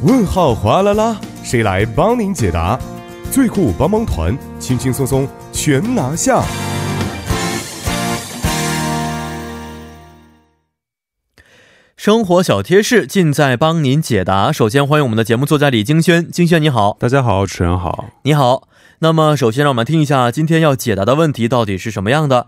问号哗啦啦，谁来帮您解答？最酷帮帮团，轻轻松松全拿下。生活小贴士尽在帮您解答。首先欢迎我们的节目作家李京轩，京轩你好，大家好，主持人好，你好。那么首先让我们听一下今天要解答的问题到底是什么样的。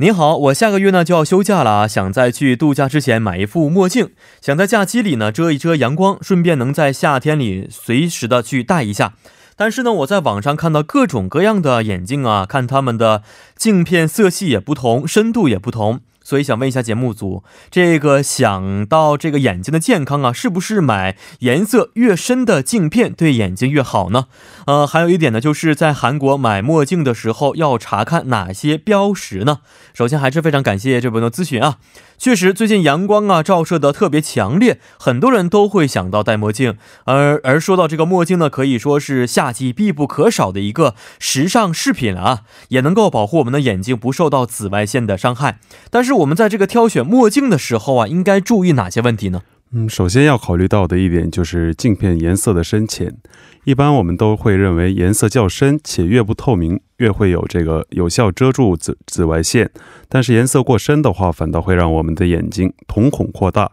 您好，我下个月呢就要休假了啊，想在去度假之前买一副墨镜，想在假期里呢遮一遮阳光，顺便能在夏天里随时的去戴一下。但是呢，我在网上看到各种各样的眼镜啊，看他们的镜片色系也不同，深度也不同。所以想问一下节目组，这个想到这个眼睛的健康啊，是不是买颜色越深的镜片对眼睛越好呢？呃，还有一点呢，就是在韩国买墨镜的时候要查看哪些标识呢？首先还是非常感谢这位的咨询啊。确实，最近阳光啊照射的特别强烈，很多人都会想到戴墨镜。而而说到这个墨镜呢，可以说是夏季必不可少的一个时尚饰品了啊，也能够保护我们的眼睛不受到紫外线的伤害。但是我们在这个挑选墨镜的时候啊，应该注意哪些问题呢？嗯，首先要考虑到的一点就是镜片颜色的深浅。一般我们都会认为颜色较深且越不透明，越会有这个有效遮住紫紫外线。但是颜色过深的话，反倒会让我们的眼睛瞳孔扩大，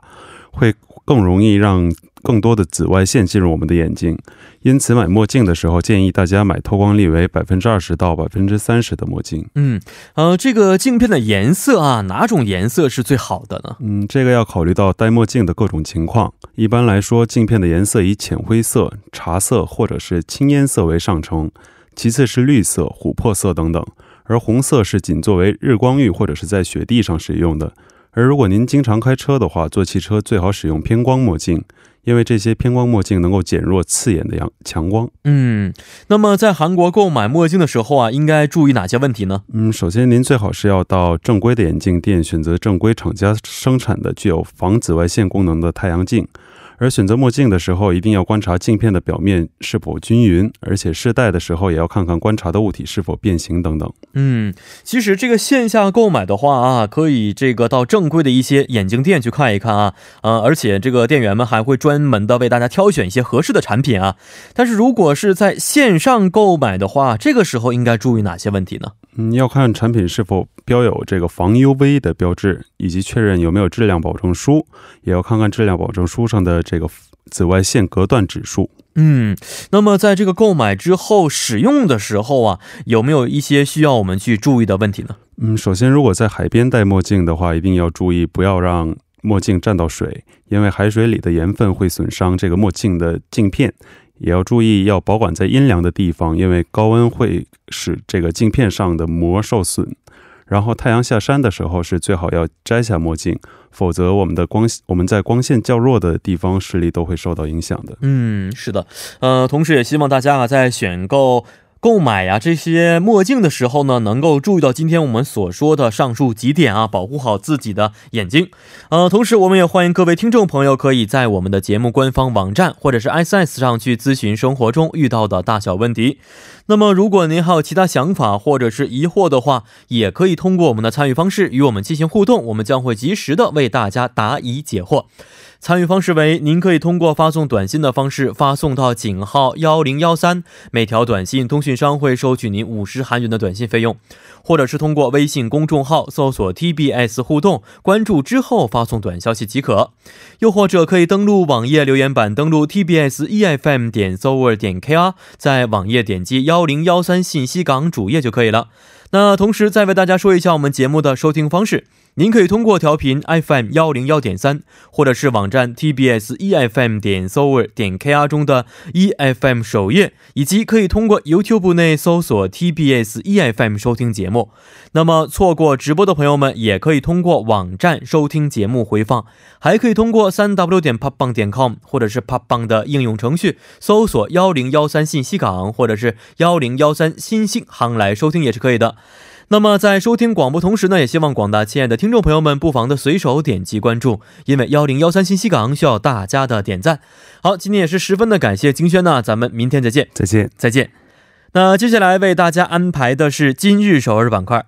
会更容易让。更多的紫外线进入我们的眼睛，因此买墨镜的时候建议大家买透光率为百分之二十到百分之三十的墨镜。嗯，呃，这个镜片的颜色啊，哪种颜色是最好的呢？嗯，这个要考虑到戴墨镜的各种情况。一般来说，镜片的颜色以浅灰色、茶色或者是青烟色为上乘，其次是绿色、琥珀色等等，而红色是仅作为日光浴或者是在雪地上使用的。而如果您经常开车的话，坐汽车最好使用偏光墨镜。因为这些偏光墨镜能够减弱刺眼的阳强光。嗯，那么在韩国购买墨镜的时候啊，应该注意哪些问题呢？嗯，首先您最好是要到正规的眼镜店选择正规厂家生产的具有防紫外线功能的太阳镜。而选择墨镜的时候，一定要观察镜片的表面是否均匀，而且试戴的时候也要看看观察的物体是否变形等等。嗯，其实这个线下购买的话啊，可以这个到正规的一些眼镜店去看一看啊，呃，而且这个店员们还会专门的为大家挑选一些合适的产品啊。但是如果是在线上购买的话，这个时候应该注意哪些问题呢？嗯，要看产品是否标有这个防 UV 的标志，以及确认有没有质量保证书，也要看看质量保证书上的这个紫外线隔断指数。嗯，那么在这个购买之后使用的时候啊，有没有一些需要我们去注意的问题呢？嗯，首先，如果在海边戴墨镜的话，一定要注意不要让墨镜沾到水，因为海水里的盐分会损伤这个墨镜的镜片。也要注意，要保管在阴凉的地方，因为高温会使这个镜片上的膜受损。然后太阳下山的时候是最好要摘下墨镜，否则我们的光我们在光线较弱的地方视力都会受到影响的。嗯，是的，呃，同时也希望大家啊在选购。购买呀这些墨镜的时候呢，能够注意到今天我们所说的上述几点啊，保护好自己的眼睛。呃，同时我们也欢迎各位听众朋友可以在我们的节目官方网站或者是 S S 上去咨询生活中遇到的大小问题。那么如果您还有其他想法或者是疑惑的话，也可以通过我们的参与方式与我们进行互动，我们将会及时的为大家答疑解惑。参与方式为：您可以通过发送短信的方式发送到井号幺零幺三，每条短信通讯商会收取您五十韩元的短信费用；或者是通过微信公众号搜索 TBS 互动，关注之后发送短消息即可；又或者可以登录网页留言板，登录 TBS EFM 点 s o v e r 点 KR，在网页点击幺零幺三信息港主页就可以了。那同时再为大家说一下我们节目的收听方式。您可以通过调频 FM 幺零幺点三，或者是网站 TBS EFM 点 s o v e r 点 KR 中的 EFM 首页，以及可以通过 YouTube 内搜索 TBS EFM 收听节目。那么错过直播的朋友们，也可以通过网站收听节目回放，还可以通过三 W 点 popbang 点 com 或者是 popbang 的应用程序搜索幺零幺三信息港或者是幺零幺三新星行来收听也是可以的。那么在收听广播同时呢，也希望广大亲爱的听众朋友们不妨的随手点击关注，因为幺零幺三信息港需要大家的点赞。好，今天也是十分的感谢金轩呢，咱们明天再见，再见，再见。那接下来为大家安排的是今日首尔板块。